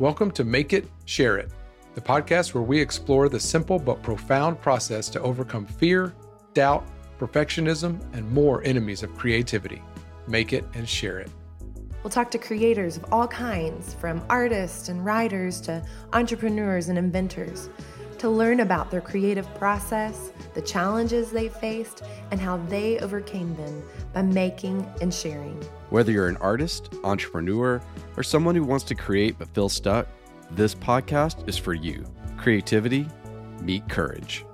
Welcome to Make It, Share It, the podcast where we explore the simple but profound process to overcome fear, doubt, perfectionism, and more enemies of creativity. Make it and share it. We'll talk to creators of all kinds, from artists and writers to entrepreneurs and inventors, to learn about their creative process, the challenges they faced, and how they overcame them by making and sharing. Whether you're an artist, entrepreneur, or someone who wants to create but feels stuck, this podcast is for you. Creativity, meet courage.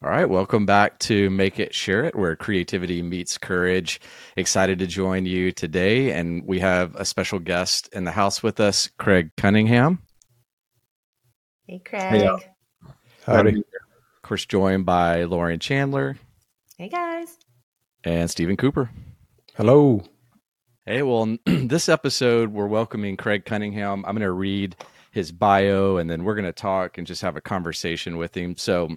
All right, welcome back to Make It Share It, where creativity meets courage. Excited to join you today. And we have a special guest in the house with us, Craig Cunningham. Hey, Craig. Hey, Howdy. Of course, joined by Lauren Chandler. Hey, guys. And Steven Cooper. Hello. Hey, well, this episode, we're welcoming Craig Cunningham. I'm going to read his bio and then we're going to talk and just have a conversation with him. So,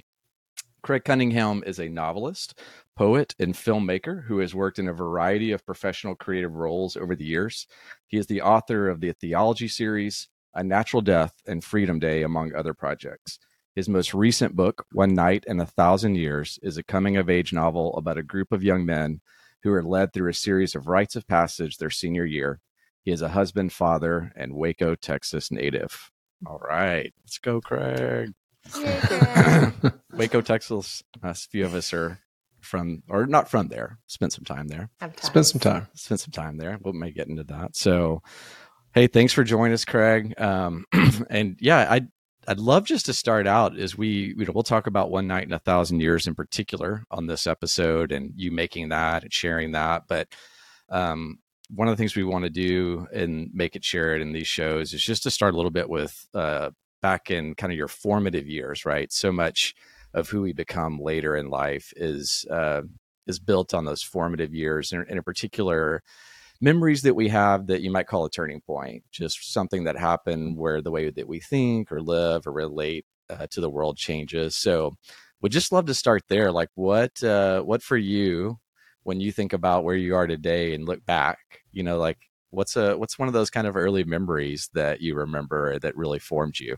Craig Cunningham is a novelist, poet, and filmmaker who has worked in a variety of professional creative roles over the years. He is the author of the Theology series, A Natural Death, and Freedom Day, among other projects. His most recent book, One Night in a Thousand Years, is a coming of age novel about a group of young men who are led through a series of rites of passage their senior year. He is a husband, father, and Waco, Texas native. All right, let's go, Craig. Waco, Texas. A few of us are from, or not from there. Spent some time there. Spent some time. Spent some time there. We may get into that. So, hey, thanks for joining us, Craig. Um, and yeah, I'd I'd love just to start out as we you know we'll talk about one night in a thousand years in particular on this episode, and you making that and sharing that. But um, one of the things we want to do and make it share it in these shows is just to start a little bit with uh, back in kind of your formative years, right? So much of who we become later in life is uh, is built on those formative years, and in, particular, memories that we have that you might call a turning point, just something that happened where the way that we think or live or relate uh, to the world changes. So, would just love to start there. Like, what uh, what for you when you think about where you are today and look back? You know, like what's a what's one of those kind of early memories that you remember that really formed you?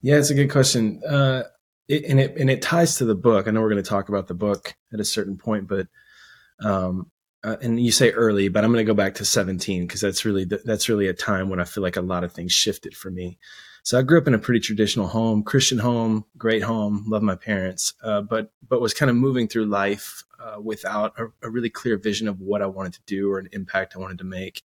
Yeah, it's a good question. Uh, it, and it and it ties to the book. I know we're going to talk about the book at a certain point, but um, uh, and you say early, but I'm going to go back to 17 because that's really that's really a time when I feel like a lot of things shifted for me. So I grew up in a pretty traditional home, Christian home, great home, love my parents, uh, but but was kind of moving through life uh, without a, a, really clear vision of what I wanted to do or an impact I wanted to make.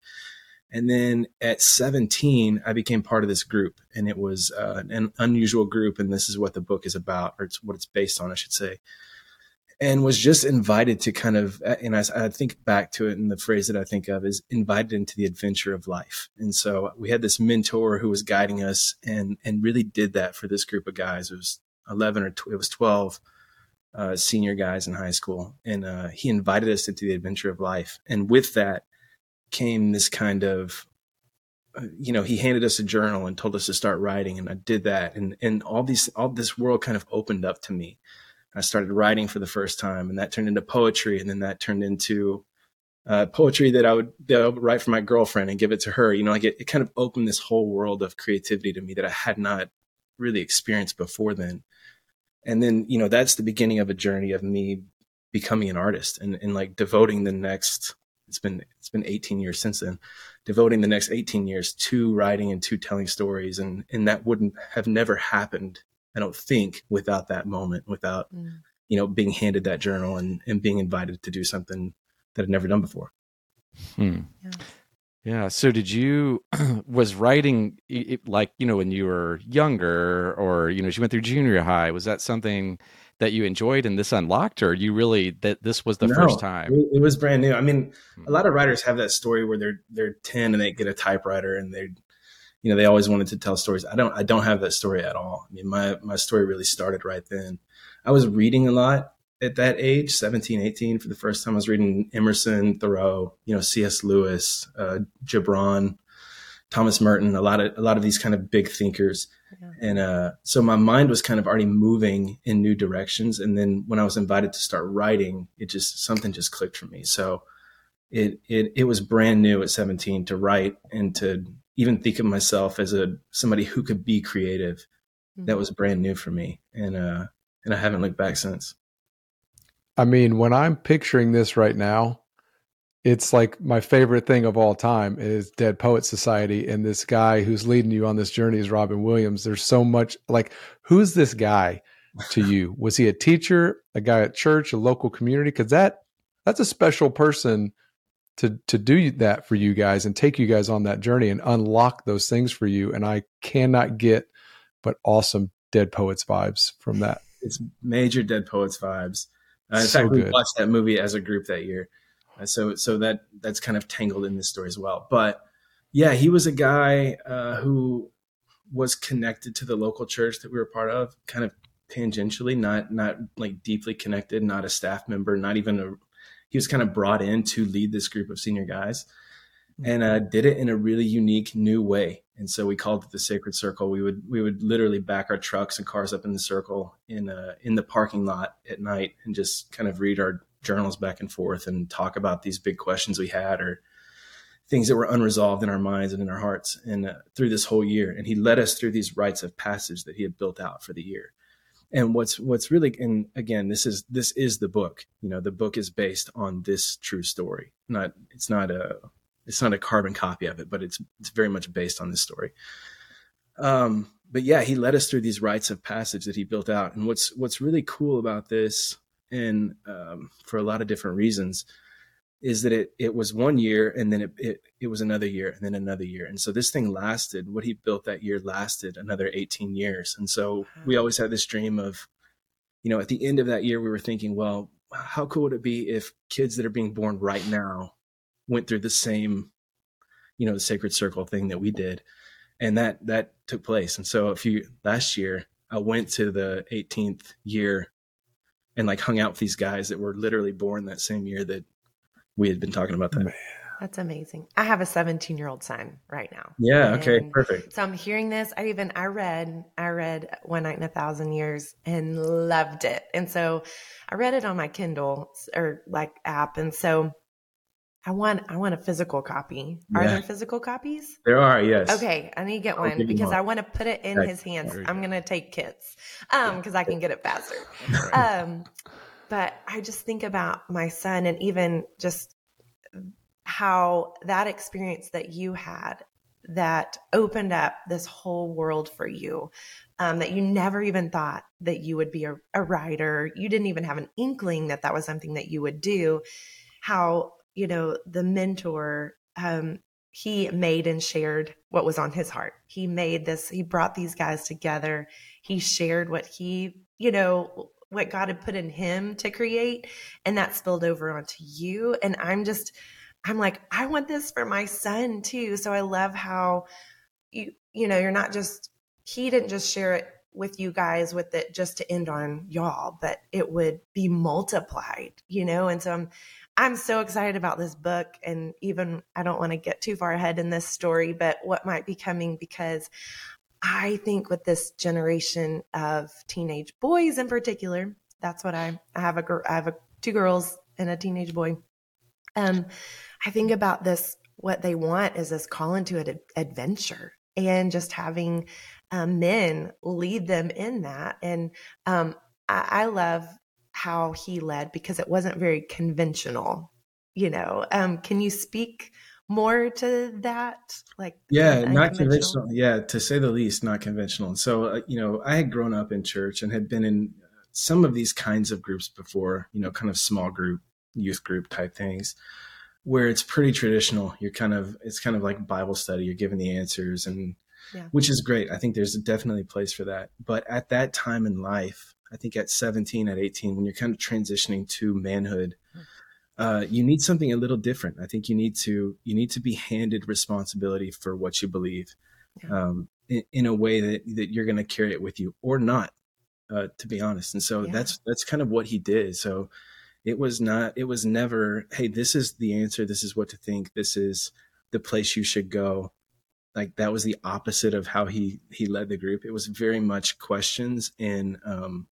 And then at 17, I became part of this group, and it was uh, an unusual group, and this is what the book is about, or it's what it's based on, I should say and was just invited to kind of, and I, I, think back to it, and the phrase that I think of is invited into the adventure of life. And so we had this mentor who was guiding us, and and really did that for this group of guys. It was eleven or tw- it was twelve uh, senior guys in high school, and uh, he invited us into the adventure of life. And with that came this kind of uh, you know, he handed us a journal and told us to start writing, and I did that, and and all these, all this world kind of opened up to me, I started writing for the first time, and that turned into poetry, and then that turned into uh, poetry that I, would, that I would write for my girlfriend and give it to her. You know, like it, it kind of opened this whole world of creativity to me that I had not really experienced before then. And then, you know, that's the beginning of a journey of me becoming an artist and, and like devoting the next it's been it's been 18 years since then devoting the next 18 years to writing and to telling stories and and that wouldn't have never happened I don't think without that moment, without mm. you know being handed that journal and and being invited to do something that I'd never done before. Hmm. Yeah. yeah. So did you was writing like you know when you were younger or you know as you went through junior high was that something that you enjoyed and this unlocked or you really that this was the no, first time it was brand new i mean a hmm. lot of writers have that story where they're they're 10 and they get a typewriter and they you know, they always wanted to tell stories. I don't, I don't have that story at all. I mean, my, my story really started right then. I was reading a lot at that age, 17, 18, for the first time. I was reading Emerson, Thoreau, you know, C.S. Lewis, uh, Gibran, Thomas Merton, a lot of, a lot of these kind of big thinkers. Yeah. And, uh, so my mind was kind of already moving in new directions. And then when I was invited to start writing, it just, something just clicked for me. So, it it it was brand new at 17 to write and to even think of myself as a somebody who could be creative. Mm-hmm. That was brand new for me, and uh, and I haven't looked back since. I mean, when I'm picturing this right now, it's like my favorite thing of all time is Dead Poet Society, and this guy who's leading you on this journey is Robin Williams. There's so much like, who's this guy to you? Was he a teacher, a guy at church, a local community? Because that that's a special person to to do that for you guys and take you guys on that journey and unlock those things for you. And I cannot get but awesome Dead Poets vibes from that. It's major Dead Poets vibes. Uh, in so fact, we good. watched that movie as a group that year, uh, so so that that's kind of tangled in this story as well. But yeah, he was a guy uh, who was connected to the local church that we were part of, kind of tangentially, not not like deeply connected, not a staff member, not even a he was kind of brought in to lead this group of senior guys and uh, did it in a really unique new way. And so we called it the sacred circle. We would we would literally back our trucks and cars up in the circle in uh, in the parking lot at night and just kind of read our journals back and forth and talk about these big questions we had or things that were unresolved in our minds and in our hearts and uh, through this whole year. And he led us through these rites of passage that he had built out for the year and what's what's really and again this is this is the book you know the book is based on this true story. Not it's not a it's not a carbon copy of it but it's it's very much based on this story. Um but yeah he led us through these rites of passage that he built out. And what's what's really cool about this and um, for a lot of different reasons is that it it was one year and then it, it it was another year and then another year. And so this thing lasted. What he built that year lasted another 18 years. And so we always had this dream of you know at the end of that year we were thinking well how cool would it be if kids that are being born right now went through the same you know the sacred circle thing that we did. And that that took place. And so a few last year i went to the 18th year and like hung out with these guys that were literally born that same year that we had been talking about that. That's amazing. I have a 17 year old son right now. Yeah. Okay. Perfect. So I'm hearing this. I even, I read, I read One Night in a Thousand Years and loved it. And so I read it on my Kindle or like app. And so I want, I want a physical copy. Are yeah. there physical copies? There are. Yes. Okay. I need to get one because I want to put it in his hands. I'm going to take kits, um, cause I can get it faster. um, but I just think about my son and even just how that experience that you had that opened up this whole world for you um, that you never even thought that you would be a, a writer. You didn't even have an inkling that that was something that you would do. How you know the mentor um, he made and shared what was on his heart. He made this he brought these guys together. He shared what he you know what God had put in him to create and that spilled over onto you. And I'm just I'm like I want this for my son too. So I love how you you know you're not just he didn't just share it with you guys with it just to end on y'all but it would be multiplied you know? And so I'm I'm so excited about this book. And even I don't want to get too far ahead in this story but what might be coming because I think with this generation of teenage boys in particular, that's what I, I have a girl, I have a, two girls and a teenage boy. Um, I think about this, what they want is this call into an adventure and just having um, men lead them in that. And um, I, I love how he led because it wasn't very conventional. You know, um, can you speak more to that like yeah not conventional. Yeah to say the least not conventional. And so uh, you know i had grown up in church and had been in some of these kinds of groups before you know kind of small group youth group type things where it's pretty traditional. You're kind of it's kind of like bible study. You're given the answers and yeah. which is great. I think there's definitely a place for that. But at that time in life i think at 17 at 18 when you're kind of transitioning to manhood mm uh, you need something a little different. I think you need to you need to be handed responsibility for what you believe, yeah. um, in, in, a way that that you're going to carry it with you or not. Uh, to be honest, and so yeah. that's that's kind of what he did. So it was not it was never hey this is the answer this is what to think this is the place you should go like that was the opposite of how he he led the group it was very much questions and um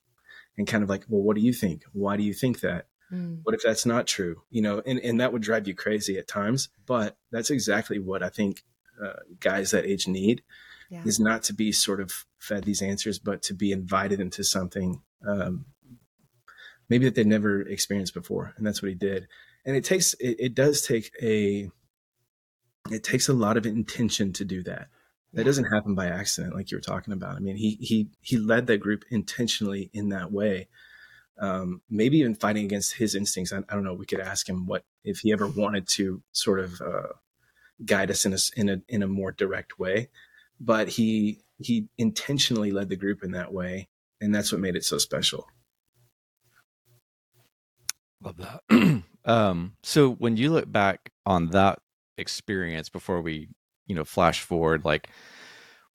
and kind of like well what do you think why do you think that Mm. What if that's not true? You know, and, and that would drive you crazy at times. But that's exactly what I think uh, guys that age need yeah. is not to be sort of fed these answers, but to be invited into something um, maybe that they never experienced before. And that's what he did. And it takes, it, it does take a, it takes a lot of intention to do that. That doesn't happen by accident, like you were talking about. I mean, he he he led that group intentionally in that way. Um, maybe even fighting against his instincts. I, I, don't know. We could ask him what if he ever wanted to sort of uh, guide us in a in a in a more direct way, but he he intentionally led the group in that way, and that's what made it so special. Love that. um, so when you look back on that experience before we you know flash forward like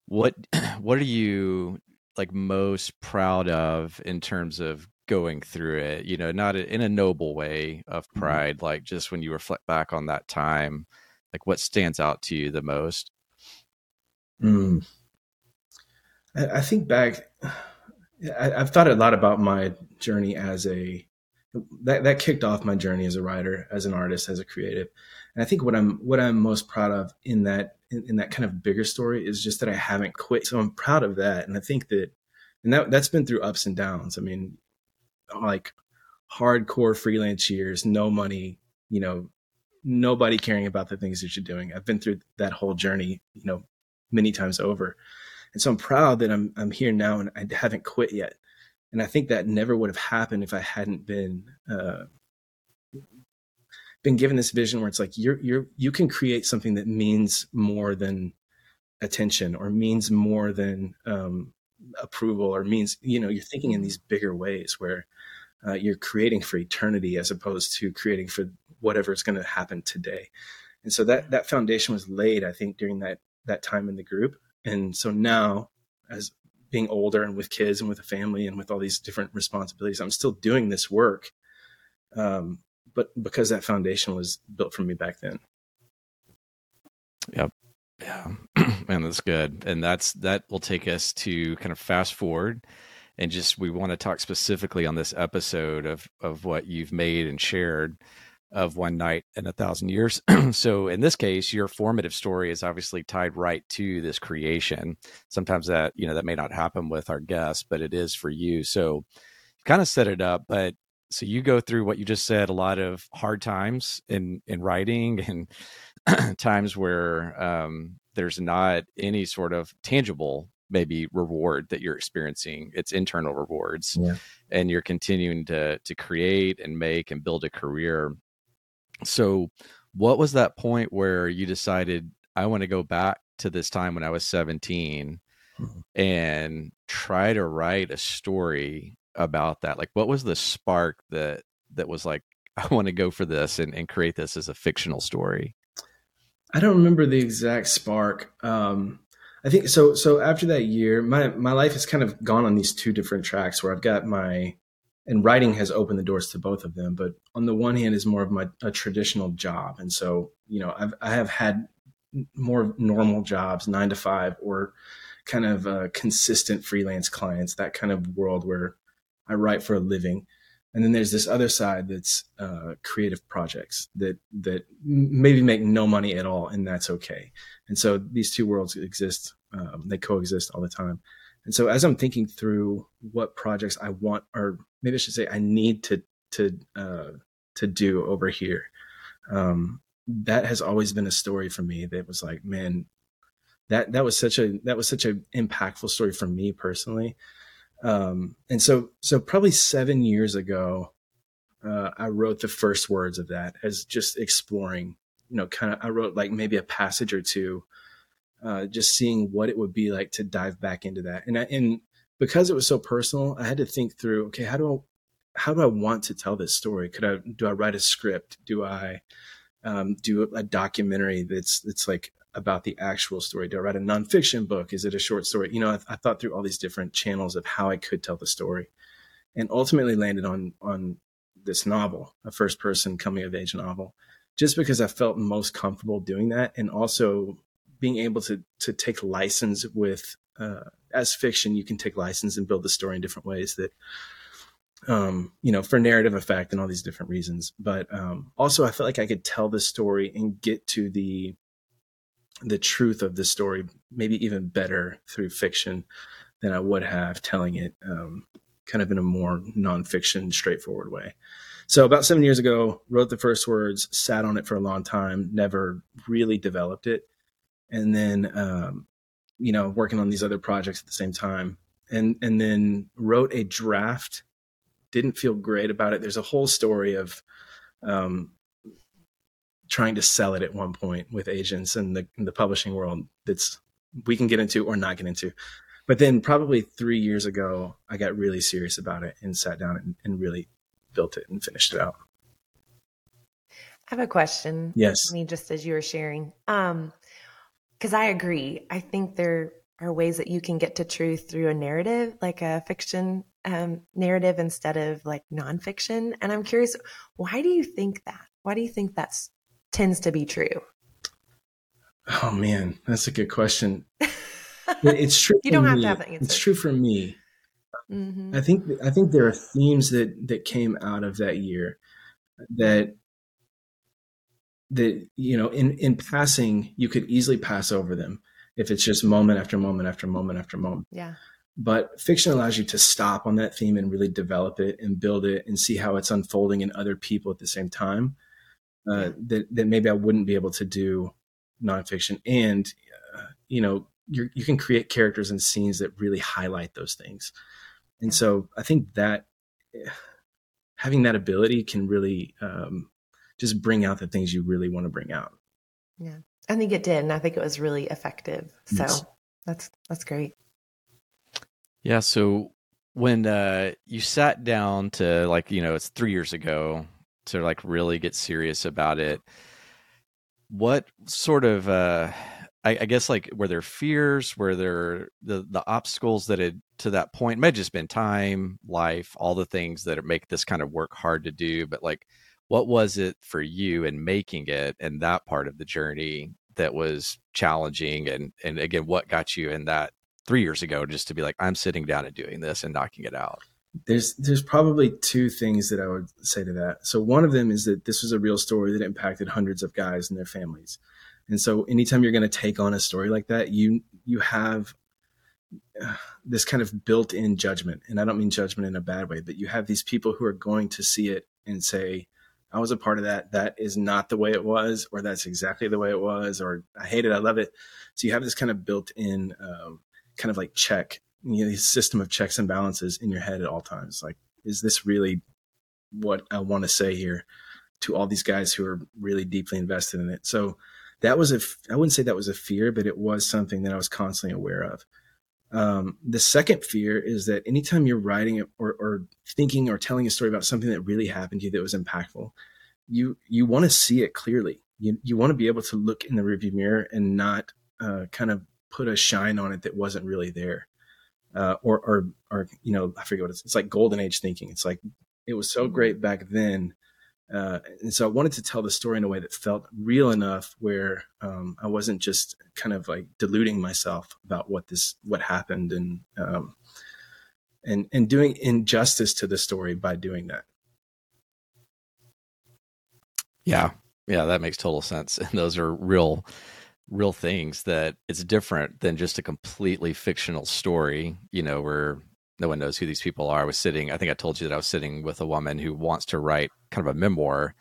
what what are you like most proud of in terms of going through it you know not in a noble way of mm-hmm. pride mm-hmm. like just when you reflect back on that time like what stands out to you the most mm. I, I, think back I, i've thought a lot about my journey as a that, that kicked off my journey as a writer as an artist as a creative and I think what I'm what I'm most proud of in that in, in, that kind of bigger story is just that I haven't quit. So I'm proud of that. And I think that and that that's been through ups and downs. I mean, like hardcore freelance years, no money, you know, nobody caring about the things that you're doing. I've been through that whole journey, you know, many times over. And so I'm proud that I'm I'm here now and I haven't quit yet. And I think that never would have happened if I hadn't been uh, been given this vision where it's like you're you're you can create something that means more than attention or means more than um, approval or means you know you're thinking in these bigger ways where uh, you're creating for eternity as opposed to creating for whatever is going to happen today and so that that foundation was laid i think during that that time in the group and so now as being older and with kids and with a family and with all these different responsibilities i'm still doing this work um, but because that foundation was built for me back then. Yep. Yeah. Man, that's good. And that's that will take us to kind of fast forward and just we want to talk specifically on this episode of of what you've made and shared of one night in a thousand years. so in this case, your formative story is obviously tied right to this creation. Sometimes that, you know, that may not happen with our guests, but it is for you. So kind of set it up, but so you go through what you just said a lot of hard times in in writing and times where um, there's not any sort of tangible maybe reward that you're experiencing it's internal rewards yeah. and you're continuing to to create and make and build a career so what was that point where you decided i want to go back to this time when i was 17 mm-hmm. and try to write a story about that? Like, what was the spark that that was like, I want to go for this and, and create this as a fictional story? I don't remember the exact spark. Um, I think so. So after that year, my my life has kind of gone on these two different tracks where I've got my and writing has opened the doors to both of them. But on the one hand, is more of my a traditional job, and so you know I've I have had more normal jobs, nine to five, or kind of uh, consistent freelance clients, that kind of world where I write for a living. And then there's this other side that's uh, creative projects that that maybe make no money at all, and that's okay. And so these two worlds exist; um, they coexist all the time. And so as I'm thinking through what projects I want, or maybe I should say, I need to to uh, to do over here, um, that has always been a story for me. That was like, man, that that was such a that was such an impactful story for me personally um, and so, so probably seven years ago, uh, I wrote the first words of that as just exploring, you know, kind of, I wrote like maybe a passage or two, uh, just seeing what it would be like to dive back into that. And I, and because it was so personal, I had to think through, okay, how do I, how do I want to tell this story? Could I, do I write a script? Do I, um, do a documentary that's, that's like about the actual story? Do I write a nonfiction book? Is it a short story? You know, I, I, thought through all these different channels of how I could tell the story, and ultimately landed on on this novel, a first person coming of age novel, just because I felt most comfortable doing that, and also being able to to take license with uh, as fiction. You can take license and build the story in different ways that um, you know, for narrative effect and all these different reasons. But um, also, I felt like I could tell the story and get to the the truth of the story, maybe even better through fiction than I would have telling it um, kind of in a more nonfiction, straightforward way. So about seven years ago, wrote the first words, sat on it for a long time, never really developed it, and then um, you know working on these other projects at the same time, and and then wrote a draft. Didn't feel great about it. There's a whole story of um, trying to sell it at one point with agents and the, the publishing world that's we can get into or not get into. But then probably three years ago, I got really serious about it and sat down and, and really built it and finished it out. I have a question. Yes. I mean, just as you were sharing, um, because I agree. I think there are ways that you can get to truth through a narrative, like a fiction um, narrative instead of like nonfiction. And I'm curious, why do you think that? Why do you think that tends to be true? Oh man, that's a good question. it's true. you don't have me. to have the answer. It's true for me. Mm-hmm. I think I think there are themes that that came out of that year that that you know in in passing you could easily pass over them if it's just moment after moment after moment after moment. Yeah. But fiction allows you to stop on that theme and really develop it and build it and see how it's unfolding in other people at the same time. Uh, that that maybe I wouldn't be able to do nonfiction, and uh, you know you you can create characters and scenes that really highlight those things. And so I think that having that ability can really um, just bring out the things you really want to bring out. Yeah, I think it did, and I think it was really effective. So yes. that's that's great. Yeah. So when uh, you sat down to like you know it's three years ago to like really get serious about it, what sort of uh, I, I, guess like were there fears? Were there the the obstacles that had to that point may just been time life all the things that make this kind of work hard to do but like what was it for you in making it and that part of the journey that was challenging? And and again what got you in that three years ago just to be like i'm sitting down and doing this and knocking it out there's there's probably two things that i would say to that so one of them is that this was a real story that impacted hundreds of guys and their families and so anytime you're going to take on a story like that, you you have uh, this kind of built-in judgment. And I don't mean judgment in a bad way, but you have these people who are going to see it and say, I was a part of that. That is not the way it was, or that's exactly the way it was, or I hate it. I love it. So you have this kind of built-in um, kind of like check, you know, this system of checks and balances in your head at all times. Like, is this really what I want to say here to all these guys who are really deeply invested in it? So that was a I wouldn't say that was a fear, but it was something that I was constantly aware of. Um, the second fear is that anytime you're writing or, or thinking or telling a story about something that really happened to you that was impactful, you you want to see it clearly. You you want to be able to look in the rearview mirror and not uh, kind of put a shine on it that wasn't really there, uh, or or or you know I forget what it's. It's like golden age thinking. It's like it was so great back then uh, and so I wanted to tell the story in a way that felt real enough where um, I wasn't just kind of like deluding myself about what this what happened and um, and and doing injustice to the story by doing that. Yeah, yeah, that makes total sense. And those are real, real things that it's different than just a completely fictional story. You know, where no one knows who these people are. I was sitting, I think I told you that I was sitting with a woman who wants to write kind of a memoir,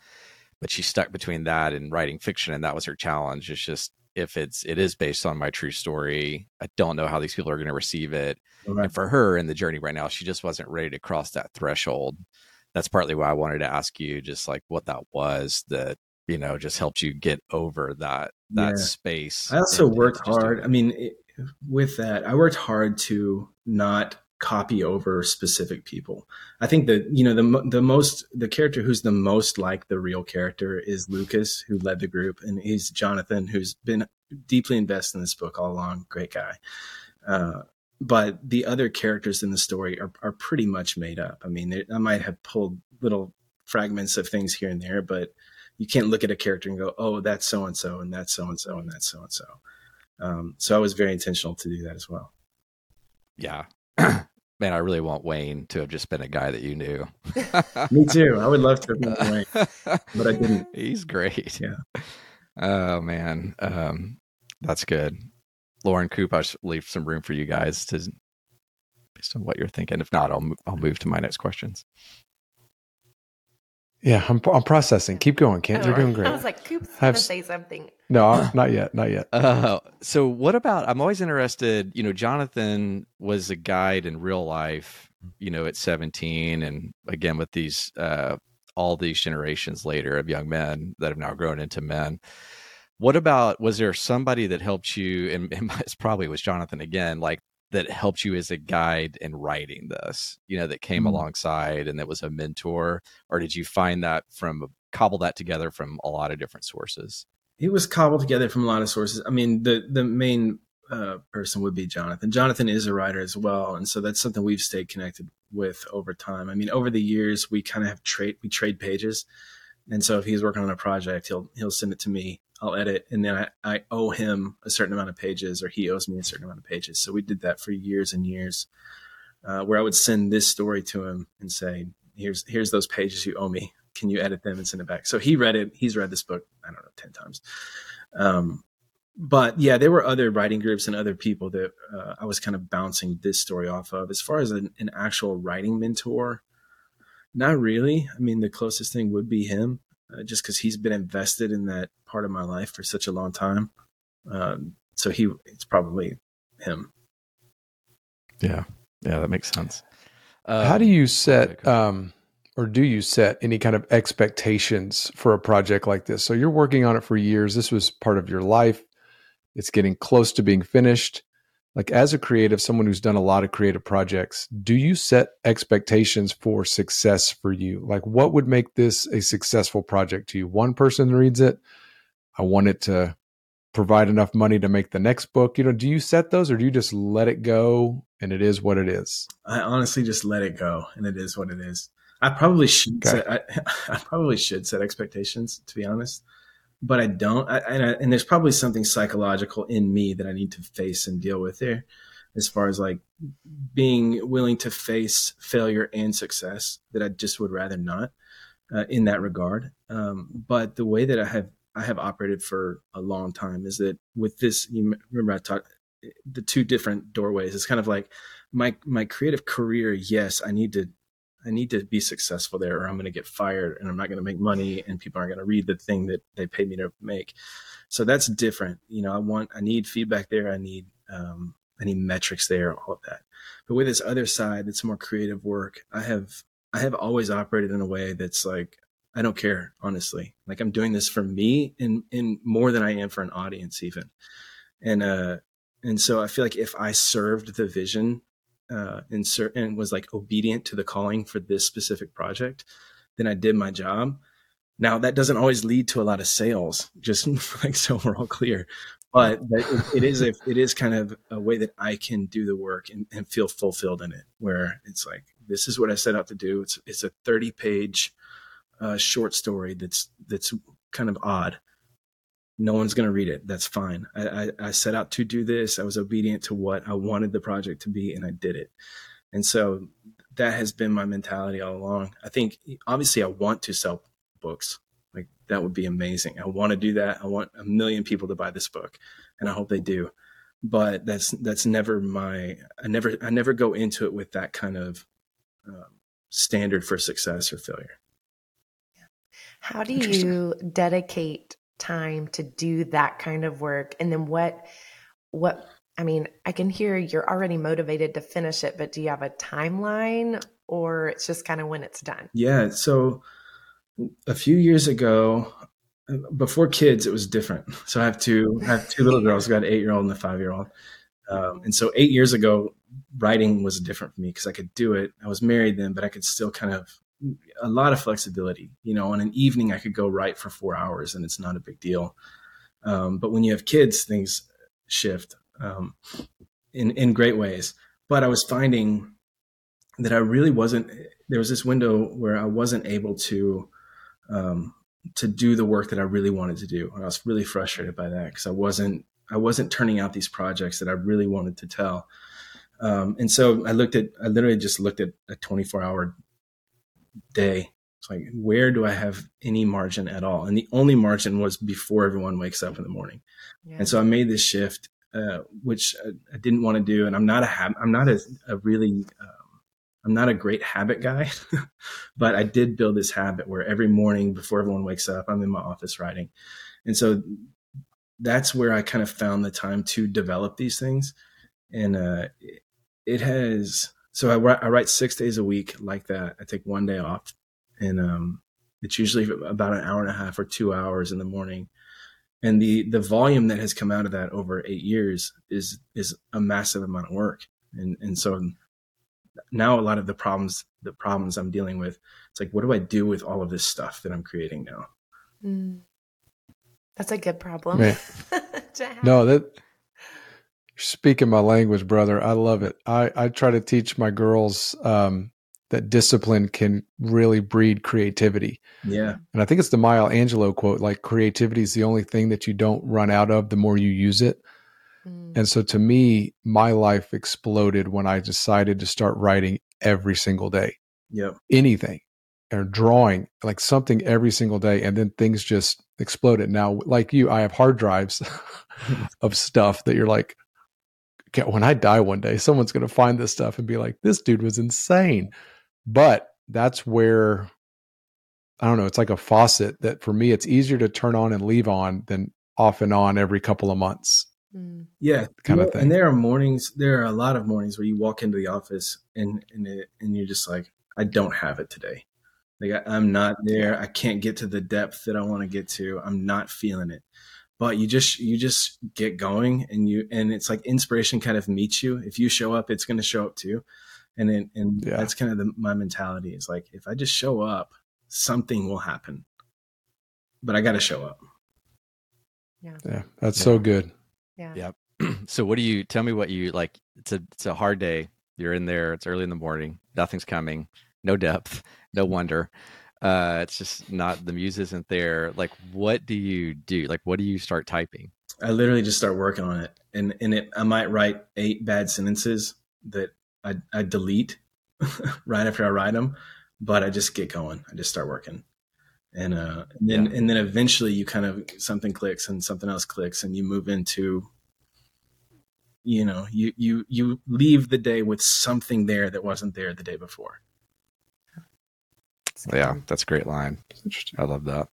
but she's stuck between that and writing fiction. And that was her challenge. It's just, if it's, it is based on my true story, I don't know how these people are going to receive it. Right. And for her in the journey right now, she just wasn't ready to cross that threshold. That's partly why I wanted to ask you just like what that was that, you know, just helped you get over that, that yeah. space. I also worked hard. I mean, it, with that, I worked hard to not copy over specific people. I think that you know the the most the character who's the most like the real character is Lucas, who led the group, and he's Jonathan, who's been deeply invested in this book all along. Great guy. Uh, but the other characters in the story are, are pretty much made up. I mean, I might have pulled little fragments of things here and there, but you can't look at a character and go, "Oh, that's so and so, and that's so and so, and that's so and so." So I was very intentional to do that as well. Yeah, man, I really want Wayne to have just been a guy that you knew. Me too. I would love to have met Wayne, but I didn't. He's great. Yeah. Oh man, um, that's good. Lauren Coop, I'll leave some room for you guys to, based on what you're thinking. If not, I'll I'll move to my next questions. Yeah, I'm, I'm processing. Keep going, Kent. You're doing great. I was like, Coop's going to say something. No, not yet. Not yet. Uh, so, what about? I'm always interested. You know, Jonathan was a guide in real life. You know, at 17, and again with these uh, all these generations later of young men that have now grown into men. What about? Was there somebody that helped you? And, and it's probably was Jonathan again. Like that helped you as a guide in writing this, you know, that came mm-hmm. alongside and that was a mentor? Or did you find that from cobble that together from a lot of different sources? It was cobbled together from a lot of sources. I mean, the the main uh, person would be Jonathan. Jonathan is a writer as well, and so that's something we've stayed connected with over time. I mean, over the years, we kind of have trade we trade pages, and so if he's working on a project, he'll he'll send it to me, I'll edit, and then I, I owe him a certain amount of pages, or he owes me a certain amount of pages. So we did that for years and years, uh, where I would send this story to him and say, "Here's here's those pages you owe me. Can you edit them and send it back?" So he read it. He's read this book, I don't know, ten times. Um, but yeah, there were other writing groups and other people that uh, I was kind of bouncing this story off of. As far as an, an actual writing mentor, not really. I mean, the closest thing would be him uh, just because he's been invested in that part of my life for such a long time. Um, so he, it's probably him. Yeah, yeah, that makes sense. Um, How do you set, um, or do you set any kind of expectations for a project like this? So you're working on it for years. This was part of your life. It's getting close to being finished like as a creative someone who's done a lot of creative projects do you set expectations for success for you? Like what would make this a successful project to you? One person reads it i want it to provide enough money to make the next book. You know do you set those or do you just let it go and it is what it is? I honestly just let it go and it is what it is. I probably should okay. set, I, I probably should set expectations to be honest but I don't. I, and, I, and there's probably something psychological in me that I need to face and deal with there, as far as like being willing to face failure and success that I just would rather not uh, in that regard. Um, but the way that I have I have operated for a long time is that with this, you remember I talked the two different doorways. It's kind of like my my creative career. Yes, I need to I need to be successful there or I'm going to get fired and I'm not going to make money and people aren't going to read the thing that they paid me to make. So that's different. You know, I want, I need feedback there. I need, um, I need metrics there, all of that. But with this other side, that's more creative work. I have, I have always operated in a way that's like, I don't care, honestly. Like I'm doing this for me and, and more than I am for an audience even. And, uh, and so I feel like if I served the vision uh, and, and was like obedient to the calling for this specific project, then I did my job. Now that doesn't always lead to a lot of sales, just like so we're all clear. But it, it is a, it is kind of a way that I can do the work and, and, feel fulfilled in it. Where it's like this is what I set out to do. It's it's a thirty page uh, short story that's that's kind of odd, no one's going to read it. That's fine. I, I, I, set out to do this. I was obedient to what I wanted the project to be, and I did it. And so that has been my mentality all along. I think obviously I want to sell books. Like that would be amazing. I want to do that. I want a million people to buy this book, and I hope they do. But that's that's never my. I never I never go into it with that kind of um, standard for success or failure. How do you dedicate time to do that kind of work? And then what what i mean i can hear you're already motivated to finish it but do you have a timeline or it's just kind of when it's done? Yeah so a few years ago before kids it was different. So i have two i have two little girls. I got an eight year old and a five year old um, and so eight years ago writing was different for me because i could do it. I was married then but i could still kind of a lot of flexibility. You know, on an evening I could go write for four hours and it's not a big deal. Um, but when you have kids, things shift um, in in great ways. But I was finding that I really wasn't. There was this window where I wasn't able to um, to do the work that I really wanted to do, and I was really frustrated by that because I wasn't I wasn't turning out these projects that I really wanted to tell. Um, and so I looked at, I literally just looked at a 24 hour day. It's like, where do I have any margin at all? And the only margin was before everyone wakes up in the morning. Yeah. And so I made this shift, uh, which I, I, didn't want to do. And I'm not a, hab- I'm not a, a really, um, I'm not a great habit guy, but I did build this habit where every morning before everyone wakes up, I'm in my office writing. And so that's where I kind of found the time to develop these things. And uh, it has, so I write, I write six days a week like that. I take one day off, and um, it's usually about an hour and a half or two hours in the morning. And the the volume that has come out of that over eight years is is a massive amount of work. And and so now a lot of the problems the problems I'm dealing with, it's like what do I do with all of this stuff that I'm creating now? Mm. That's a good problem. no, that speaking my language, brother. I love it. I, I try to teach my girls um, that discipline can really breed creativity. Yeah. And I think it's the Maya Angelou quote like, creativity is the only thing that you don't run out of the more you use it. Mm. And so to me, my life exploded when I decided to start writing every single day. Yeah. Anything or drawing like something every single day and then things just exploded now like you i have hard drives of stuff that you're like when i die one day someone's going to find this stuff and be like this dude was insane but that's where i don't know it's like a faucet that for me it's easier to turn on and leave on than off and on every couple of months mm. yeah kind of thing and there are mornings there are a lot of mornings where you walk into the office and and, it, and you're just like i don't have it today like I, am not there. I can't get to the depth that I want to get to. I'm not feeling it. But you just you just get going and you and it's like inspiration kind of meets you. If you show up, it's going to show up too. And then and yeah. that's kind of the, my mentality is like if I just show up, something will happen. But I got to show up. Yeah. Yeah, that's yeah. so good. Yeah. Yep. so what do you tell me what you like it's a it's a hard day. You're in there, it's early in the morning, nothing's coming, no depth no wonder. Uh, it's just not the muse isn't there. Like, what do you do? Like, what do you start typing? I literally just start working on it, and and it I might write eight bad sentences that I I delete right after I write them, but I just get going. I just start working, and uh, and then yeah. and then eventually you kind of something clicks and something else clicks, and you move into you know you you you leave the day with something there that wasn't there the day before yeah, that's a great line. I love that.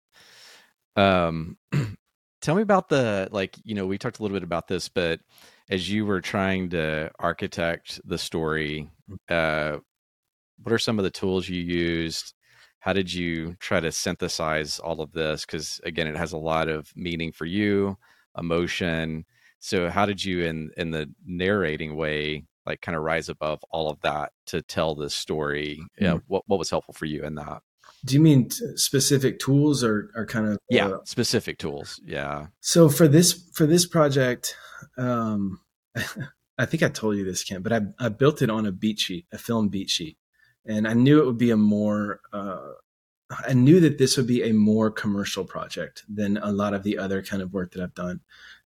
Um, tell me about the like. You know, we talked a little bit about this, but as you were trying to architect the story, uh, what are some of the tools you used? How did you try to synthesize all of this? Because again, it has a lot of meaning for you, emotion. So, how did you, in in the narrating way, like kind of rise above all of that to tell this story mm-hmm. yeah what, what was helpful for you in that? Do you mean t- specific tools or, or kind of yeah uh, specific tools yeah. So for this for this project um i think i told you this Kent, but I, I built it on a beat sheet a film beat sheet and i knew it would be a more uh i knew that this would be a more commercial project than a lot of the other kind of work that i've done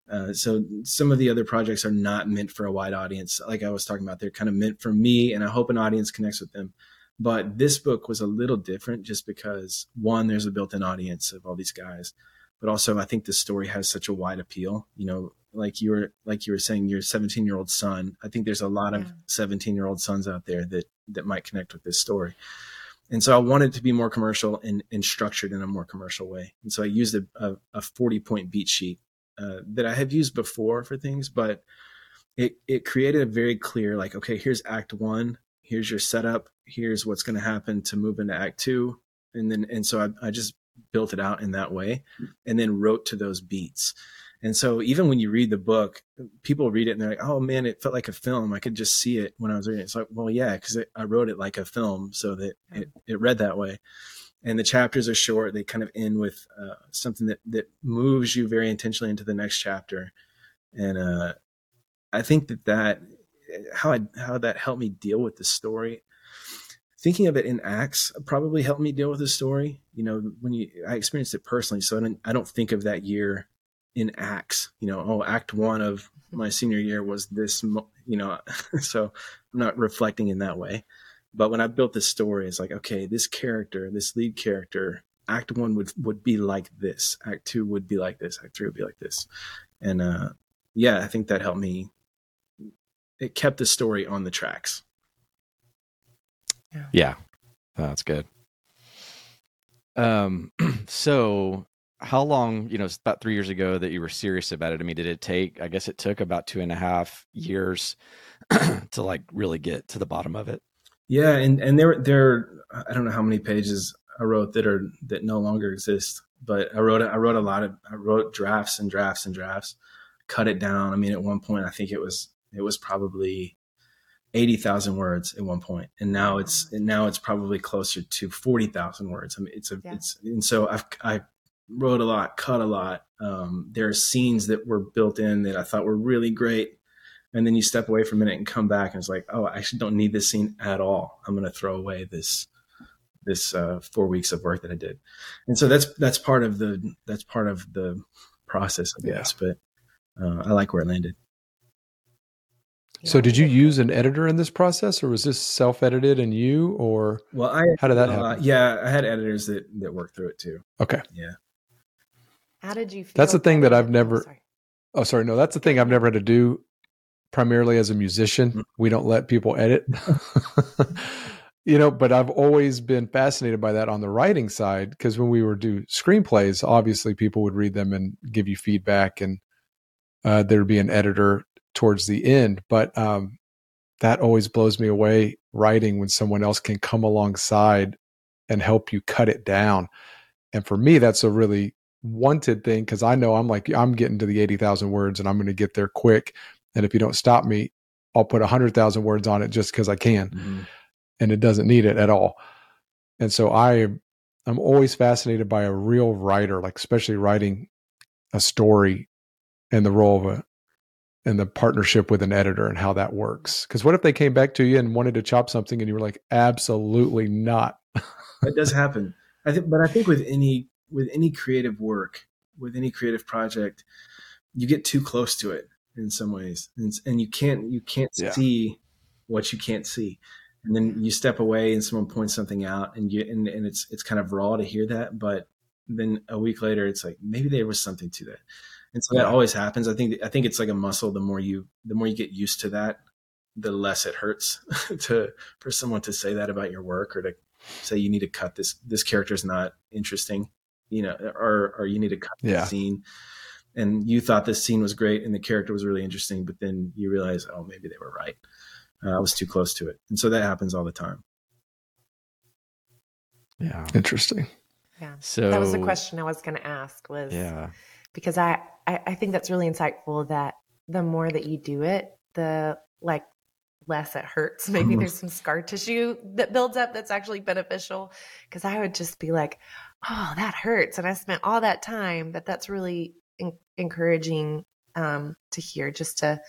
uh, so some of the other projects are not meant for a wide audience. Like I was talking about, they're kind of meant for me, and I hope an audience connects with them. But this book was a little different just because one, there's a built-in audience of all these guys, but also I think the story has such a wide appeal. You know, like you were like you were saying, your 17 year old son. I think there's a lot of 17 year old sons out there that that might connect with this story. And so I wanted to be more commercial and, and structured in a more commercial way. And so I used a, a, a 40 point beat sheet uh, that I have used before for things, but it it created a very clear like, okay, here's Act One, here's your setup, here's what's going to happen to move into Act Two, and then and so I, I just built it out in that way, and then wrote to those beats. And so even when you read the book, people read it and they're like, "Oh man, it felt like a film. I could just see it when I was reading it." It's like, well, yeah, because I wrote it like a film, so that it, it read that way and the chapters are short. They kind of end with uh, something that that moves you very intentionally into the next chapter, and uh, I think that that how I, how that helped me deal with the story. Thinking of it in acts probably helped me deal with the story. You know, when you I experienced it personally, so I don't, I don't think of that year in acts. You know, oh, act one of my senior year was this. You know, so I'm not reflecting in that way. But when I built this story, it's like, okay, this character, this lead character, act one would would be like this. Act two would be like this. Act three would be like this. And uh, yeah, I think that helped me. It kept the story on the tracks. Yeah, yeah that's good. Um, so how long? You know, it's about three years ago that you were serious about it. I mean, did it take? I guess it took about two and a half years to like really get to the bottom of it. Yeah, and and there there I don't know how many pages I wrote that are that no longer exist, but I wrote I wrote a lot of I wrote drafts and drafts and drafts, cut it down. I mean, at one point I think it was it was probably eighty thousand words at one point, and now it's and now it's probably closer to forty thousand words. I mean, it's a yeah. it's and so I've I wrote a lot, cut a lot. Um, there are scenes that were built in that I thought were really great and then you step away for a minute and come back and it's like oh i actually don't need this scene at all. I'm going to throw away this this uh, four weeks of work that i did. And so that's that's part of the that's part of the process i guess yeah. but uh, i like where it landed. So did you use an editor in this process or was this self-edited and you or well i how did that uh, happen? yeah i had editors that that worked through it too. Okay. Yeah. How did you that's the thing that i've never oh sorry. oh sorry no that's the thing i've never had to do primarily as a musician. Mm. We don't let people edit. you know, but I've always been fascinated by that on the writing side because when we were do screenplays, obviously people would read them and give you feedback, and uh, there'd be an editor towards the end. But um, that always blows me away writing when someone else can come alongside and help you cut it down. And for me, that's a really wanted thing because I know I'm like I'm getting to the eighty thousand words and I'm going to get there quick. And if you don't stop me, I'll put a hundred thousand words on it just because I can. Mm-hmm. And it doesn't need it at all. And so I I'm always fascinated by a real writer, like especially writing a story and the role of a and the partnership with an editor and how that works. Because what if they came back to you and wanted to chop something and you were like, absolutely not. that does happen. I think, but I think with any with any creative work, with any creative project, you get too close to it in some ways, and, and you can't you can't yeah. see what you can't see, and then you step away and someone points something out, and you and, and it's it's kind of raw to hear that, but then a week later, it's like maybe there was something to that, and so yeah. that always happens. I think I think it's like a muscle. The more you the more you get used to that, the less it hurts to for someone to say that about your work or to say you need to cut this this character is not interesting you know or or you need to cut yeah. the scene and you thought this scene was great and the character was really interesting, but then you realize, oh, maybe they were right. Uh, I was too close to it, and so that happens all the time. Yeah, interesting. Yeah. So that was the question I was going to ask. Was yeah, because I, I I think that's really insightful. That the more that you do it, the like less it hurts. Maybe mm-hmm. there's some scar tissue that builds up that's actually beneficial. Because I would just be like, oh, that hurts, and I spent all that time. But that's really in- encouraging um, to hear just to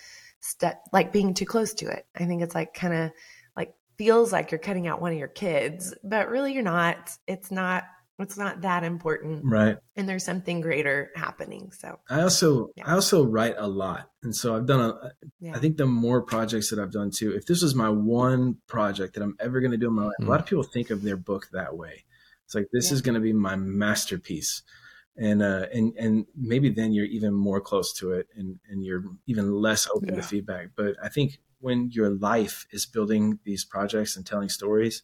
step like being too close to it. I think it's like kind of like feels like you're cutting out one of your kids, but really you're not. It's not it's not that important right and there's something greater happening so i also yeah. i also write a lot and so i've done a yeah. I think the more projects that i've done too if this was my one project that i'm ever going to do in my life mm. a lot of people think of their book that way it's like this yeah. is going to be my masterpiece and uh, and and maybe then you're even more close to it, and and you're even less open yeah. to feedback. But I think when your life is building these projects and telling stories,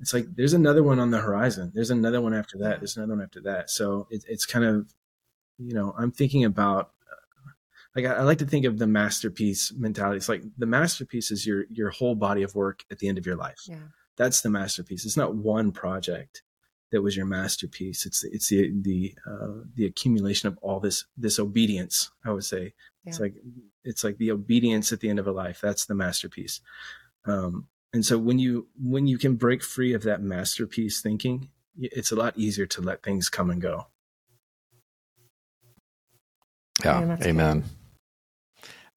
it's like there's another one on the horizon. There's another one after that. There's another one after that. So it, it's kind of, you know, I'm thinking about. Like I, I like to think of the masterpiece mentality. It's like the masterpiece is your your whole body of work at the end of your life. Yeah. That's the masterpiece. It's not one project that was your masterpiece. It's it's the the uh, the accumulation of all this this obedience. I would say yeah. it's like it's like the obedience at the end of a life. That's the masterpiece. Um, and so when you when you can break free of that masterpiece thinking, it's a lot easier to let things come and go. Yeah, amen.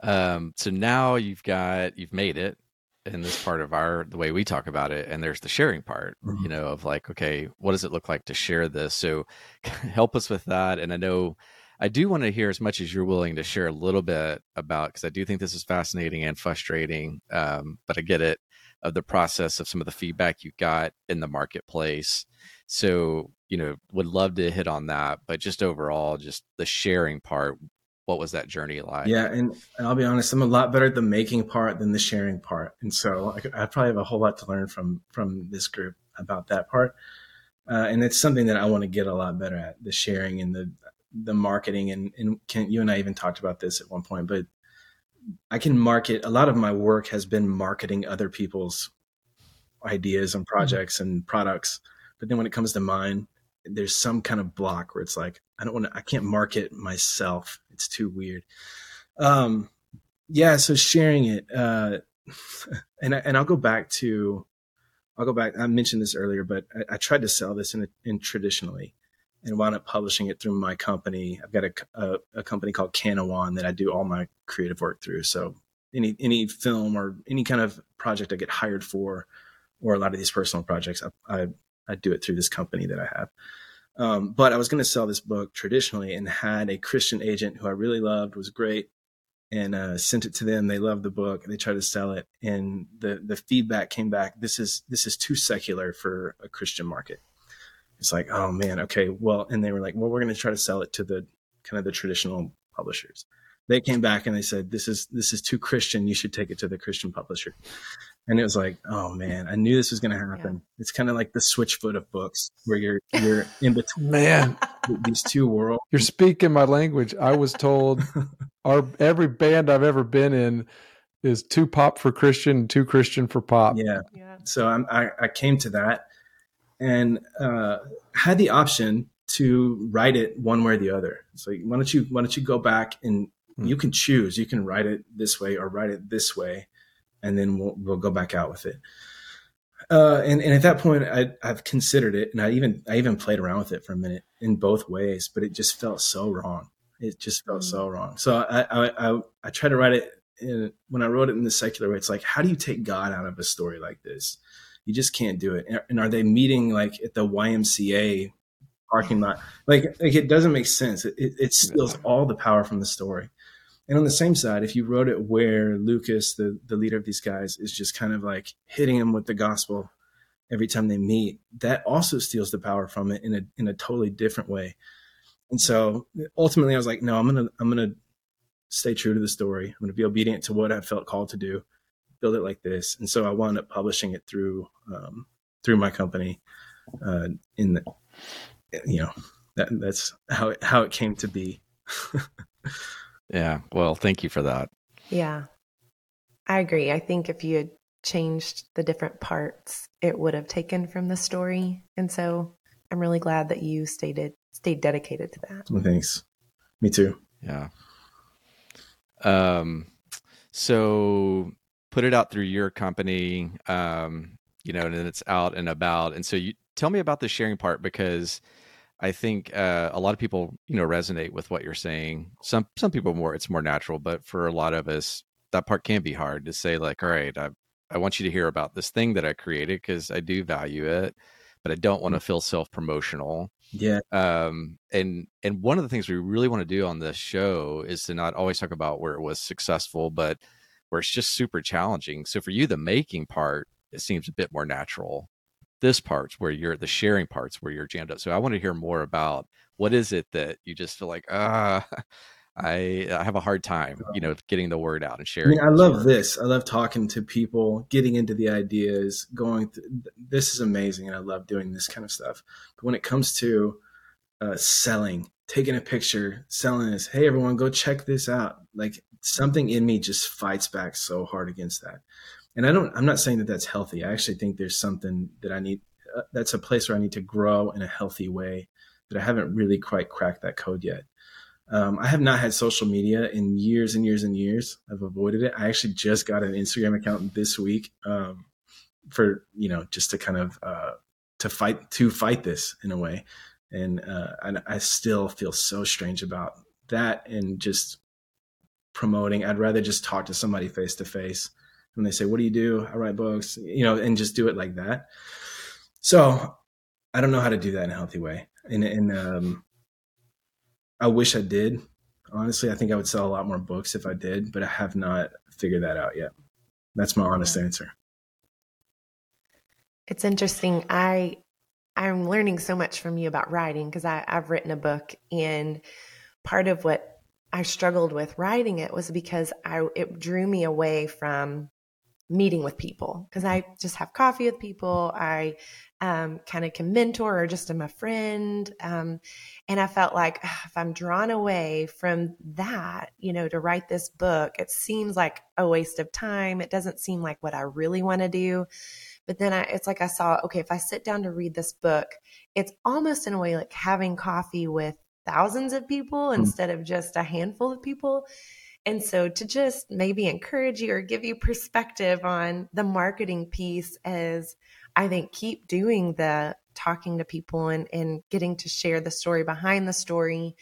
Um, so now you've got you've made it in this part of our the way we talk about it and there's the sharing part mm-hmm. you know of like okay what does it look like to share this so help us with that and i know I do want to hear as much as you're willing to share a little bit about because I do think this is fascinating and frustrating. Um, but I get it of the process of some of the feedback you got in the marketplace. So you know, would love to hit on that, but just overall, just the sharing part. What was that journey like? Yeah, and, and I'll be honest, I'm a lot better at the making part than the sharing part, and so I, I probably have a whole lot to learn from from this group about that part. Uh, and it's something that I want to get a lot better at the sharing and the the marketing and and Kent you and I even talked about this at one point, but I can market a lot of my work has been marketing other people's ideas and mm-hmm. projects mm-hmm. and products. But then when it comes to mine, there's some kind of block where it's like I don't want to I can't market myself. It's too weird. Um yeah, so sharing it uh and I, and I'll go back to I'll go back I mentioned this earlier, but I, I tried to sell this in, in traditionally and wound up publishing it through my company. I've got a, a, a company called Canawan that I do all my creative work through. So any any film or any kind of project I get hired for, or a lot of these personal projects, I I, I do it through this company that I have. Um, but I was going to sell this book traditionally and had a Christian agent who I really loved, was great, and uh, sent it to them. They loved the book. They tried to sell it, and the the feedback came back. This is this is too secular for a Christian market it's like, oh man, okay, well, and they were like, well, we're going to try to sell it to the kind of the traditional publishers. They came back and they said, this is this is too Christian. You should take it to the Christian publisher. And it was like, oh man, I knew this was going to happen. Yeah. It's kind of like the switchfoot of books, where you're you're in between man these two worlds. You're speaking my language. I was told our every band I've ever been in is too pop for Christian, too Christian for pop. Yeah. yeah. So I'm, I, I came to that, and uh, had the option to write it one way or the other. So why don't you why don't you go back and hmm. you can choose. You can write it this way or write it this way, and then we'll we'll go back out with it. Uh, and, and at that point, I, I've considered it, and I even I even played around with it for a minute in both ways, but it just felt so wrong. It just felt so hmm. wrong. So I I I, I tried to write it in, when I wrote it in the secular way. It's like, how do you take God out of a story like this? you just can't do it. And are they meeting like at the YMCA parking lot? Like, like it doesn't make sense. It, it steals all the power from the story. And on the same side, if you wrote it where Lucas, the, the leader of these guys, is just kind of like hitting them with the gospel every time they meet, that also steals the power from it in a in a totally different way. And so ultimately I was like, no, I'm gonna I'm gonna stay true to the story. I'm gonna be obedient to what I felt called to do build it like this. And so I wound up publishing it through um, through my company. Uh, in the, you know, that, that's how it, how it came to be. yeah. Well, thank you for that. Yeah, I agree. I think if you had changed the different parts, it would have taken from the story. And so I'm really glad that you stayed stayed dedicated to that. Well, thanks. Me too. Yeah. Um. So put it out through your company, um, you know, and then it's out and about. And so you tell me about the sharing part because I think uh, a lot of people, you know, resonate with what you're saying. Some some people more it's more natural, but for a lot of us, that part can be hard to say. Like, all right, I I want you to hear about this thing that I created because I do value it, but I don't want to mm. feel self promotional. Yeah. Um. And and one of the things we really want to do on this show is to not always talk about where it was successful, but where it's just super challenging. So for you, the making part, it seems a bit more natural. This part's where you're the sharing parts where you're jammed up. So I want to hear more about what is it that you just feel like, ah, I, I have a hard time, you know, getting the word out and sharing. I, mean, I love this. I love talking to people, getting into the ideas, going. Th- this is amazing, and I love doing this kind of stuff. But when it comes to uh, selling, taking a picture, selling this, hey everyone, go check this out. Like something in me just fights back so hard against that. And I don't, I'm not saying that that's healthy. I actually think there's something that I need, uh, that's a place where I need to grow in a healthy way that I haven't really quite cracked that code yet. Um, I have not had social media in years and years and years. I've avoided it. I actually just got an Instagram account this week um, for you know just to kind of uh, to fight to fight this in a way, and uh, and I still feel so strange about that and just promoting. I'd rather just talk to somebody face to face. When they say, "What do you do?" I write books, you know, and just do it like that. So I don't know how to do that in a healthy way. And and um, I wish I did. Honestly, I think I would sell a lot more books if I did, but I have not figured that out yet. That's my honest answer. It's interesting. I I'm learning so much from you about writing because I've written a book and part of what I struggled with writing it was because I it drew me away from meeting with people because I just have coffee with people. I um, kind of can mentor or just am a friend. Um, and I felt like ugh, if I'm drawn away from that, you know, to write this book, it seems like a waste of time. It doesn't seem like what I really want to do. But then I, it's like I saw, okay, if I sit down to read this book, it's almost in a way like having coffee with thousands of people mm. instead of just a handful of people. And so to just maybe encourage you or give you perspective on the marketing piece as I think keep doing the talking to people and, and getting to share the story behind the story,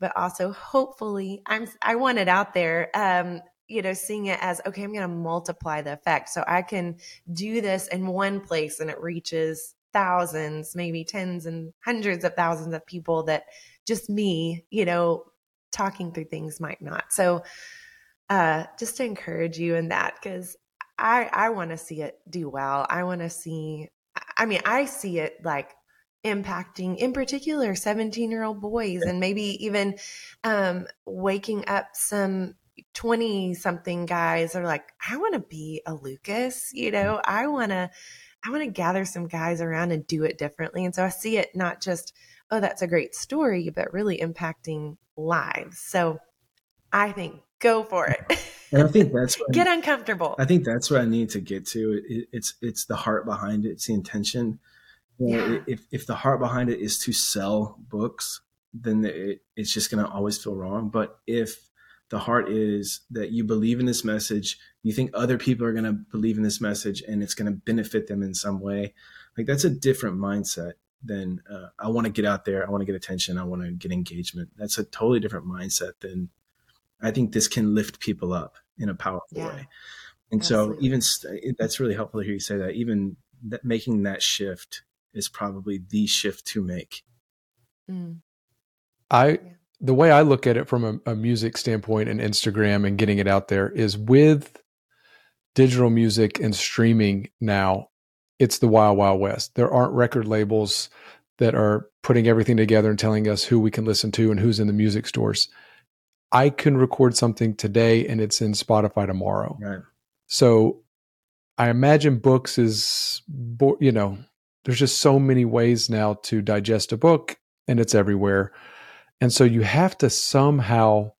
but also hopefully I'm I want it out there. Um, you know, seeing it as okay, I'm going to multiply the effect. So I can do this in one place and it reaches thousands, maybe tens and hundreds of thousands of people that just me, you know, talking through things might not. So uh, just to encourage you in that, because I I want to see it do well. I want to see. I mean, I see it like impacting, in particular, seventeen year old boys, and maybe even um, waking up some 20 something guys are like i want to be a lucas you know mm. i want to i want to gather some guys around and do it differently and so i see it not just oh, that's a great story, but really impacting lives. So I think go for it. And I think that's what get I, uncomfortable. I think that's what I need to get to. It, it's it's the heart behind it. It's the intention. You know, yeah. If if the heart behind it is to sell books, then it, it's just going to always feel wrong. But if the heart is that you believe in this message, you think other people are going to believe in this message, and it's going to benefit them in some way, like that's a different mindset then uh, I want to get out there. I want to get attention. I want to get engagement. That's a totally different mindset than I think this can lift people up in a powerful yeah. way. And Absolutely. so even st- that's really helpful to hear you say that even that making that shift is probably the shift to make. Mm. I, the way I look at it from a, a music standpoint and Instagram and getting it out there is with digital music and streaming now it's the wild wild west. There aren't record labels that are putting everything together and telling us who we can listen to and who's in the music stores. I can record something today and it's in spotify tomorrow. Right. So i imagine books is you know there's just so many ways now to digest a book and it's everywhere. And so you have to somehow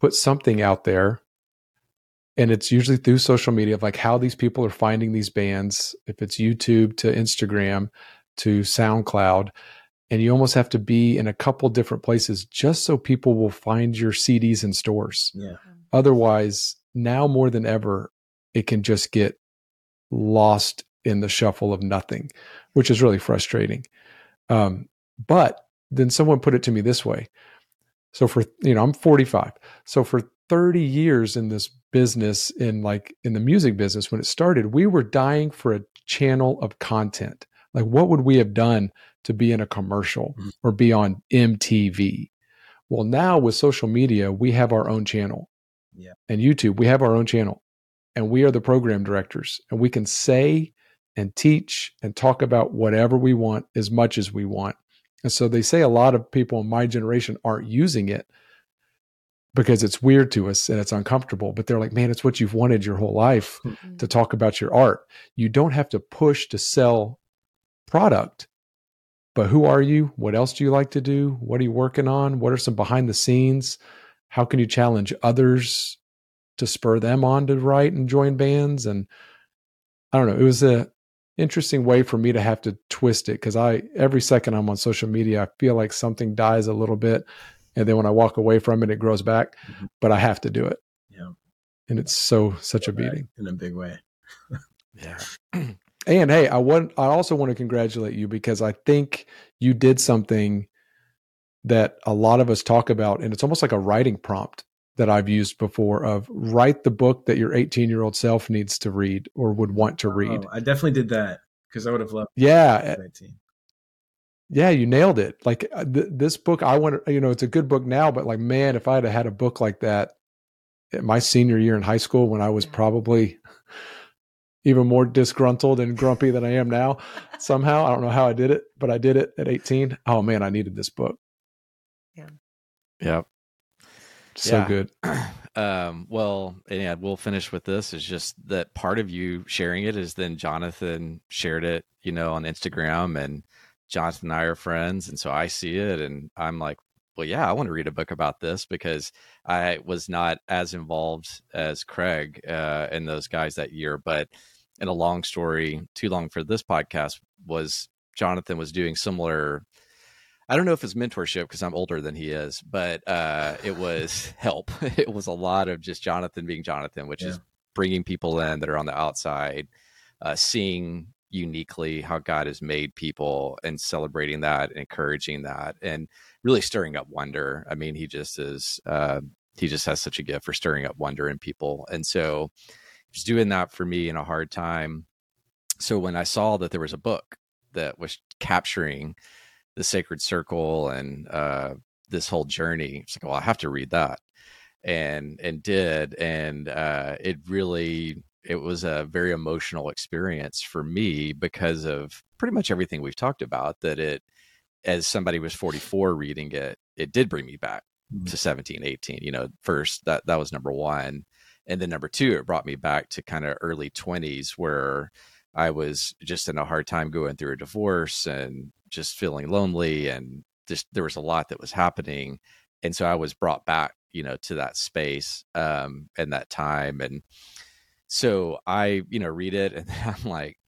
put something out there and it's usually through social media of like how these people are finding these bands if it's youtube to instagram to soundcloud. And you almost have to be in a couple different places just so people will find your cds in stores. Yeah. Otherwise now more than ever it can just get lost in the shuffle of nothing which is really frustrating. Um, but then someone put it to me this way. So for you know i'm 45 so for 30 years in this business in like in the music business when it started we were dying for a channel of content. Like what would we have done to be in a commercial mm-hmm. or be on mtv well now with social media we have our own channel yeah. and youtube we have our own channel and we are the program directors and we can say and teach and talk about whatever we want as much as we want. And so they say a lot of people in my generation aren't using it because it's weird to us and it's uncomfortable. But they're like, man, it's what you've wanted your whole life mm-hmm. to talk about your art. You don't have to push to sell product, but who are you? What else do you like to do? What are you working on? What are some behind the scenes? How can you challenge others to spur them on to write and join bands? And I don't know. It was a interesting way for me to have to twist it because I every second I'm on social media, I feel like something dies a little bit and then when I walk away from it, it grows back. Mm-hmm. But I have to do it. Yeah, and it's so such a beating in a big way. yeah. And hey, I want I also want to congratulate you because I think you did something that a lot of us talk about and it's almost like a writing prompt that I've used before of write the book that your 18 year old self needs to read or would want to read. Oh, I definitely did that because I would have loved. Yeah, yeah, you nailed it. Like uh, th- this book, I want to, you know, it's a good book now, but like, man, if I had had a book like that my senior year in high school when I was probably even more disgruntled and grumpy than I am now. Somehow, I don't know how I did it, but I did it at 18. Oh man, I needed this book. Yeah. Yep. So Yeah. good. um, well, and yeah, we'll finish with this. Is just that part of you sharing it is then Jonathan shared it, you know, on Instagram, and Jonathan and I are friends, and so I see it, and I'm like, well, yeah, I want to read a book about this because I was not as involved as Craig uh, and those guys that year, but in a long story, too long for this podcast, was Jonathan was doing similar. I don't know if it's mentorship because I'm older than he is, but uh, it was help. It was a lot of just Jonathan being Jonathan, which is bringing people in that are on the outside, uh, seeing uniquely how God has made people and celebrating that, and encouraging that, and really stirring up wonder. I mean, he just is, uh, he just has such a gift for stirring up wonder in people. And so he's doing that for me in a hard time. So when I saw that there was a book that was capturing the sacred circle and uh, this whole journey, it's like, well, I have to read that, and and did, and uh, it really it was a very emotional experience for me because of pretty much everything we've talked about. That it, as somebody was 44 reading it, it did bring me back to 17, 18. You know, first that that was number one, and then number two, it brought me back to kind of early 20s where I was just in a hard time going through a divorce and just feeling lonely and just there was a lot that was happening and so I was brought back you know to that space um and that time and so I you know read it and I'm like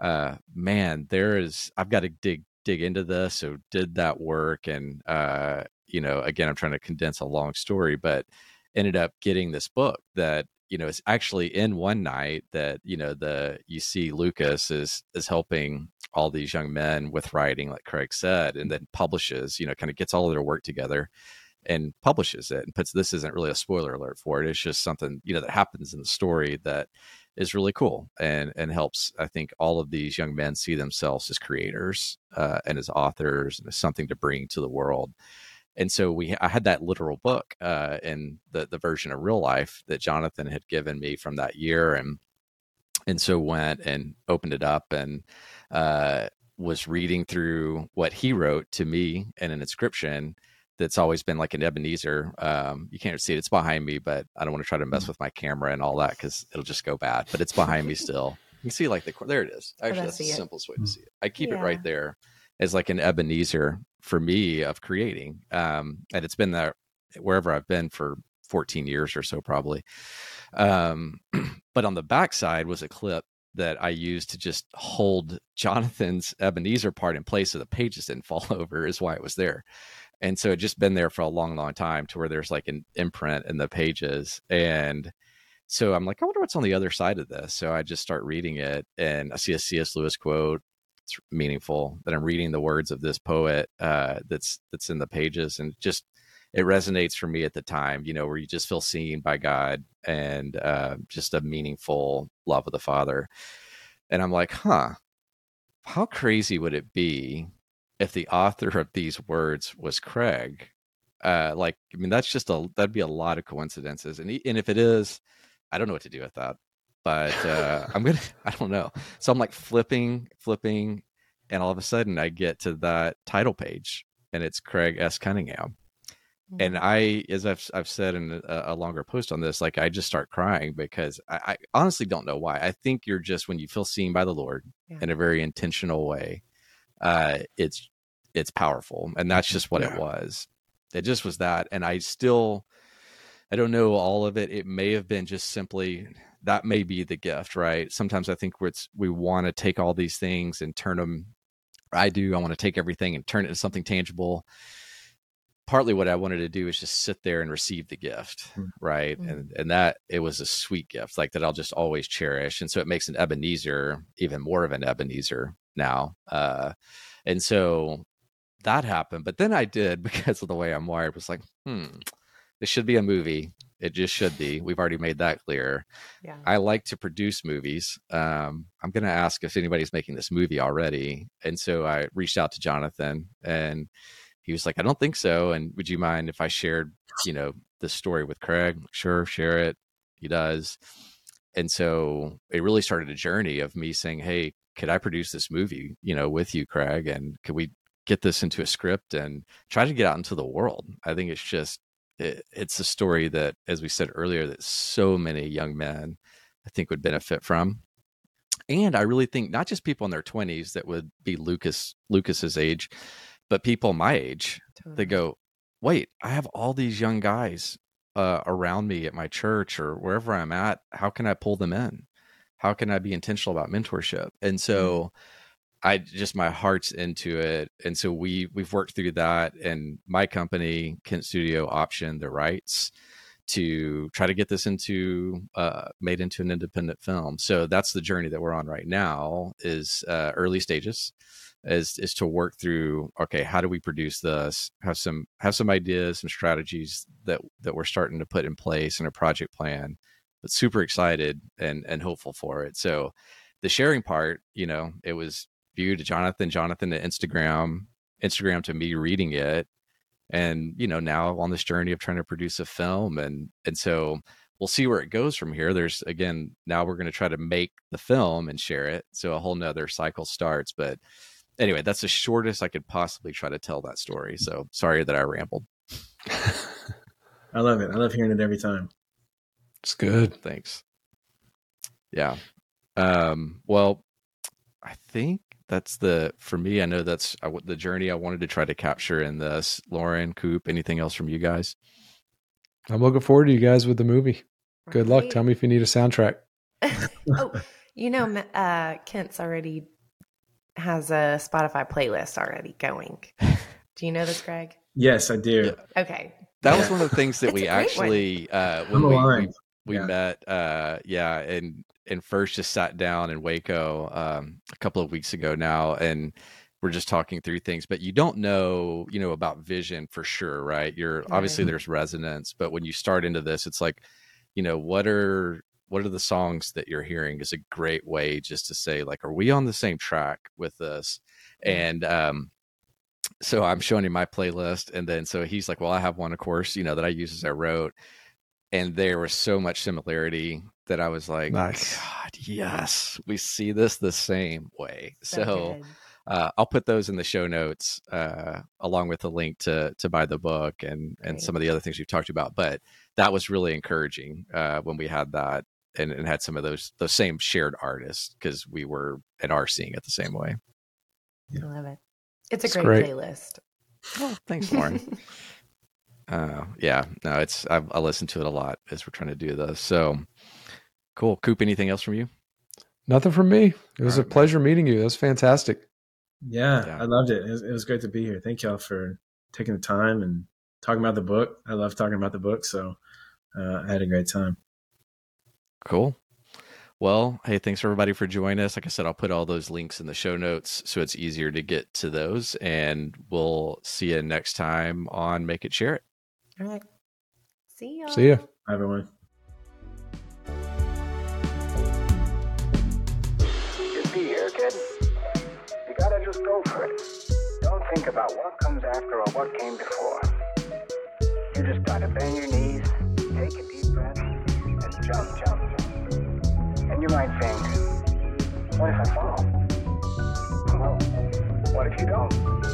uh man there is I've got to dig dig into this. So did that work and uh you know again I'm trying to condense a long story but ended up getting this book that you know it's actually in one night that you know the you see lucas is is helping all these young men with writing like craig said and then publishes you know kind of gets all of their work together and publishes it and puts this isn't really a spoiler alert for it it's just something you know that happens in the story that is really cool and and helps i think all of these young men see themselves as creators uh, and as authors and as something to bring to the world. And so we i had that literal book uh in the the version of real life that jonathan had given me from that year and and so went and opened it up and uh was reading through what he wrote to me in an inscription that's always been like an Ebenezer. Um, you can't see it; it's behind me, but I don't want to try to mess with my camera and all that because it'll just go bad. But it's behind me still. You can see like the there it is. Actually, I that's the it. simplest way to see it. I keep it right there as like an Ebenezer for me of creating. Um, and it's been there wherever I've been for 14 years or so, probably. Um, but on the backside was a clip that I used to just hold Jonathan's Ebenezer part in place so the pages didn't fall over, is why it was there. And so it just been there for a long, long time to where there's like an imprint in the pages. And so I'm like, I wonder what's on the other side of this. So I just start reading it and I see a C.S. Lewis quote. It's meaningful that I'm reading the words of this poet uh, that's that's in the pages and just it resonates for me at the time, you know, where you just feel seen by God and uh, just a meaningful love of the Father. And I'm like, huh, how crazy would it be if the author of these words was Craig? Uh, like, I mean, that's just a that'd be a lot of coincidences, and e- and if it is, I don't know what to do with that. But uh, I'm gonna, I don't know. So I'm like flipping, flipping, and all of a sudden I get to that title page, and it's Craig S. Cunningham and I, as I've I've said in a, a longer post on this, like I just start crying because I, I honestly don't know why. I think you're just when you feel seen by the Lord Yeah. in a very intentional way, uh, it's it's powerful, and that's just what it was. It just was that, and I still, I don't know all of it. It may have been just simply that may be the gift, right? Sometimes I think we're, it's, we want to take all these things and turn them. I do. I want to take everything and turn it into something tangible partly what I wanted to do is just sit there and receive the gift, Mm. right? Mm. And and that it was a sweet gift, like that I'll just always cherish. And so it makes an Ebenezer even more of an Ebenezer now. Uh, and so that happened. But then I did because of the way I'm wired was like, hmm, this should be a movie. It just should be. We've already made that clear. Yeah. I like to produce movies. Um, I'm going to ask if anybody's making this movie already. And so I reached out to Jonathan and he was like, I don't think so. And would you mind if I shared, you know, the story with Craig? Sure, share it. He does. And so it really started a journey of me saying, Hey, could I produce this movie, you know, with you, Craig? And could we get this into a script and try to get out into the world? I think it's just, it, it's a story that, as we said earlier, that so many young men I think would benefit from. And I really think not just people in their 20s that would be Lucas Lucas's age, but people my age Totally. they go, wait, I have all these young guys uh, around me at my church or wherever I'm at. How can I pull them in? How can I be intentional about mentorship? And so I just my heart's into it. And so we we've worked through that and my company, Kent Studio, optioned the rights to try to get this into uh, made into an independent film. So that's the journey that we're on right now is uh, early stages is is to work through okay how do we produce this? Have some have some ideas some strategies that that we're starting to put in place and a project plan but super excited and and hopeful for it. So the sharing part you know it was viewed to jonathan jonathan to instagram instagram to me reading it and you know now on this journey of trying to produce a film and and so we'll see where it goes from here. There's again now we're going to try to make the film and share it so a whole nother cycle starts but anyway, that's the shortest I could possibly try to tell that story. So sorry that I rambled. I love it. I love hearing it every time. It's good. Thanks. Yeah. Um, well, I think that's the for me. I know that's I, the journey I wanted to try to capture in this. Lauren, Coop, anything else from you guys? I'm looking forward to you guys with the movie. Good luck. Tell me if you need a soundtrack. oh, you know, uh, Kent's already has a Spotify playlist already going. Do you know this, Craig? Yes, I do. Yeah. Okay. That was one of the things that we a great one. actually uh, when we, we we Yeah. met uh yeah and and first just sat down in waco um a couple of weeks ago now and we're just talking through things but you don't know you know about vision for sure right you're obviously there's resonance but when you start into this it's like you know what are what are the songs that you're hearing is a great way just to say like are we on the same track with this and um so i'm showing him my playlist and then so he's like well i have one of course you know that i use as i wrote and there was so much similarity that I was like, Nice. God, yes, we see this the same way. So, uh, I'll put those in the show notes uh, along with the link to to buy the book and and Great. some of the other things we've talked about. But that was really encouraging uh, when we had that and, and had some of those those same shared artists because we were and are seeing it the same way. I love it. It's a It's great, great. playlist. Oh, thanks, Lauren. uh, yeah, no, it's I, I listen to it a lot as we're trying to do this. So cool. Coop, anything else from you? Nothing from me. It was All a right, man. pleasure meeting you. That was fantastic. Yeah, Yeah. I loved it. It was, it was great to be here. Thank y'all for taking the time and talking about the book. I love talking about the book, so uh, I had a great time. Cool. Well, hey, thanks everybody for joining us. Like I said, I'll put all those links in the show notes so it's easier to get to those. And we'll see you next time on Make It Share It. All right. See ya. See ya. Bye, everyone. You see here, kid? You gotta just go for it. Don't think about what comes after or what came before. You just gotta bend your knees, take a deep breath, and jump, jump, jump. And you might think, what if I fall? Well, what if you don't?